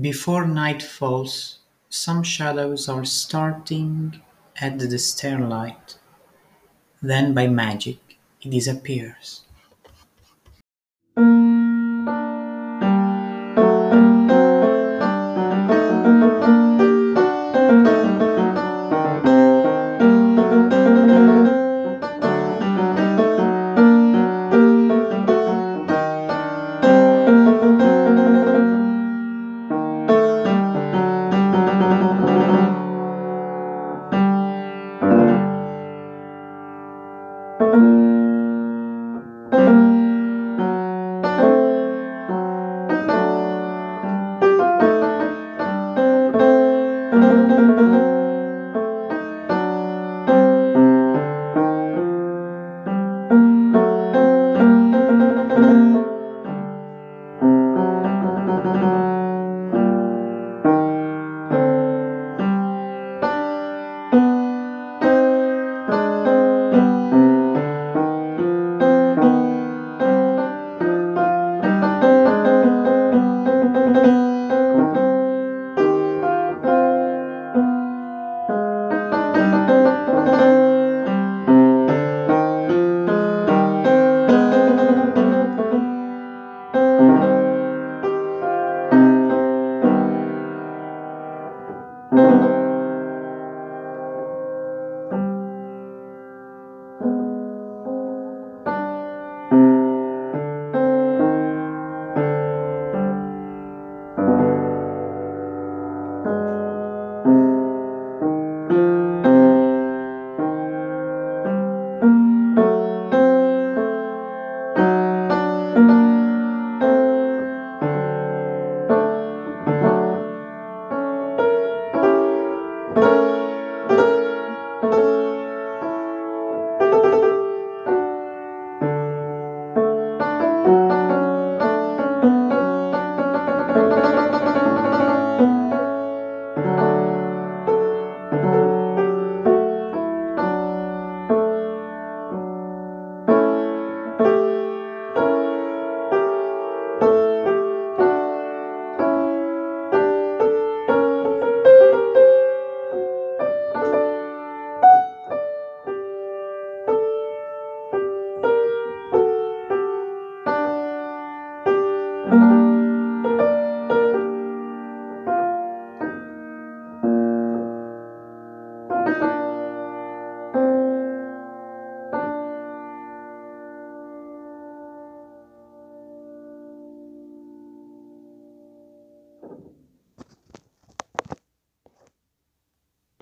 Before night falls, some shadows are starting at the starlight. Then by magic it disappears.